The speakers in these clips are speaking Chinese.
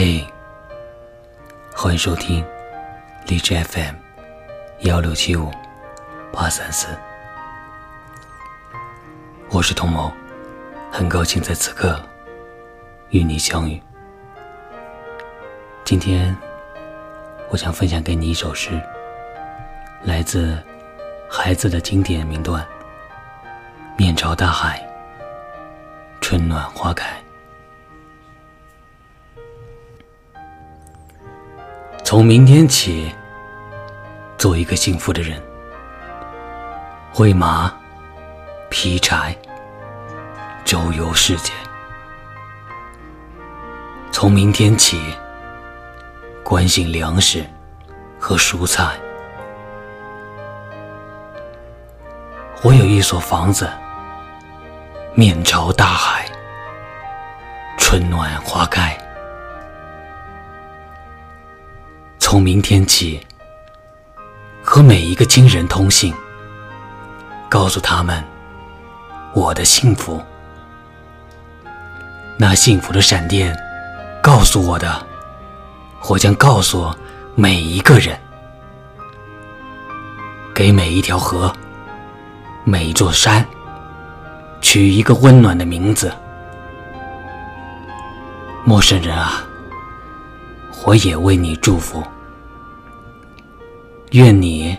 嘿，欢迎收听荔枝 FM 幺六七五八三四，我是童某，很高兴在此刻与你相遇。今天，我想分享给你一首诗，来自孩子的经典名段《面朝大海，春暖花开》。从明天起，做一个幸福的人，喂马、劈柴、周游世界。从明天起，关心粮食和蔬菜。我有一所房子，面朝大海，春暖花开。从明天起，和每一个亲人通信，告诉他们我的幸福。那幸福的闪电告诉我的，我将告诉每一个人，给每一条河、每一座山取一个温暖的名字。陌生人啊，我也为你祝福。愿你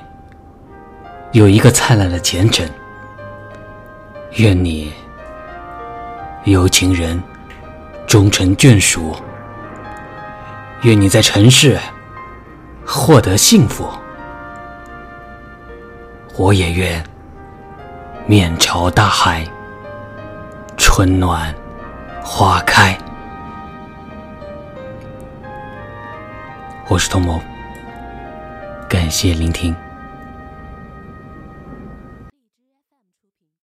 有一个灿烂的前程，愿你有情人终成眷属，愿你在尘世获得幸福，我也愿面朝大海，春暖花开。我是童某。感谢聆听。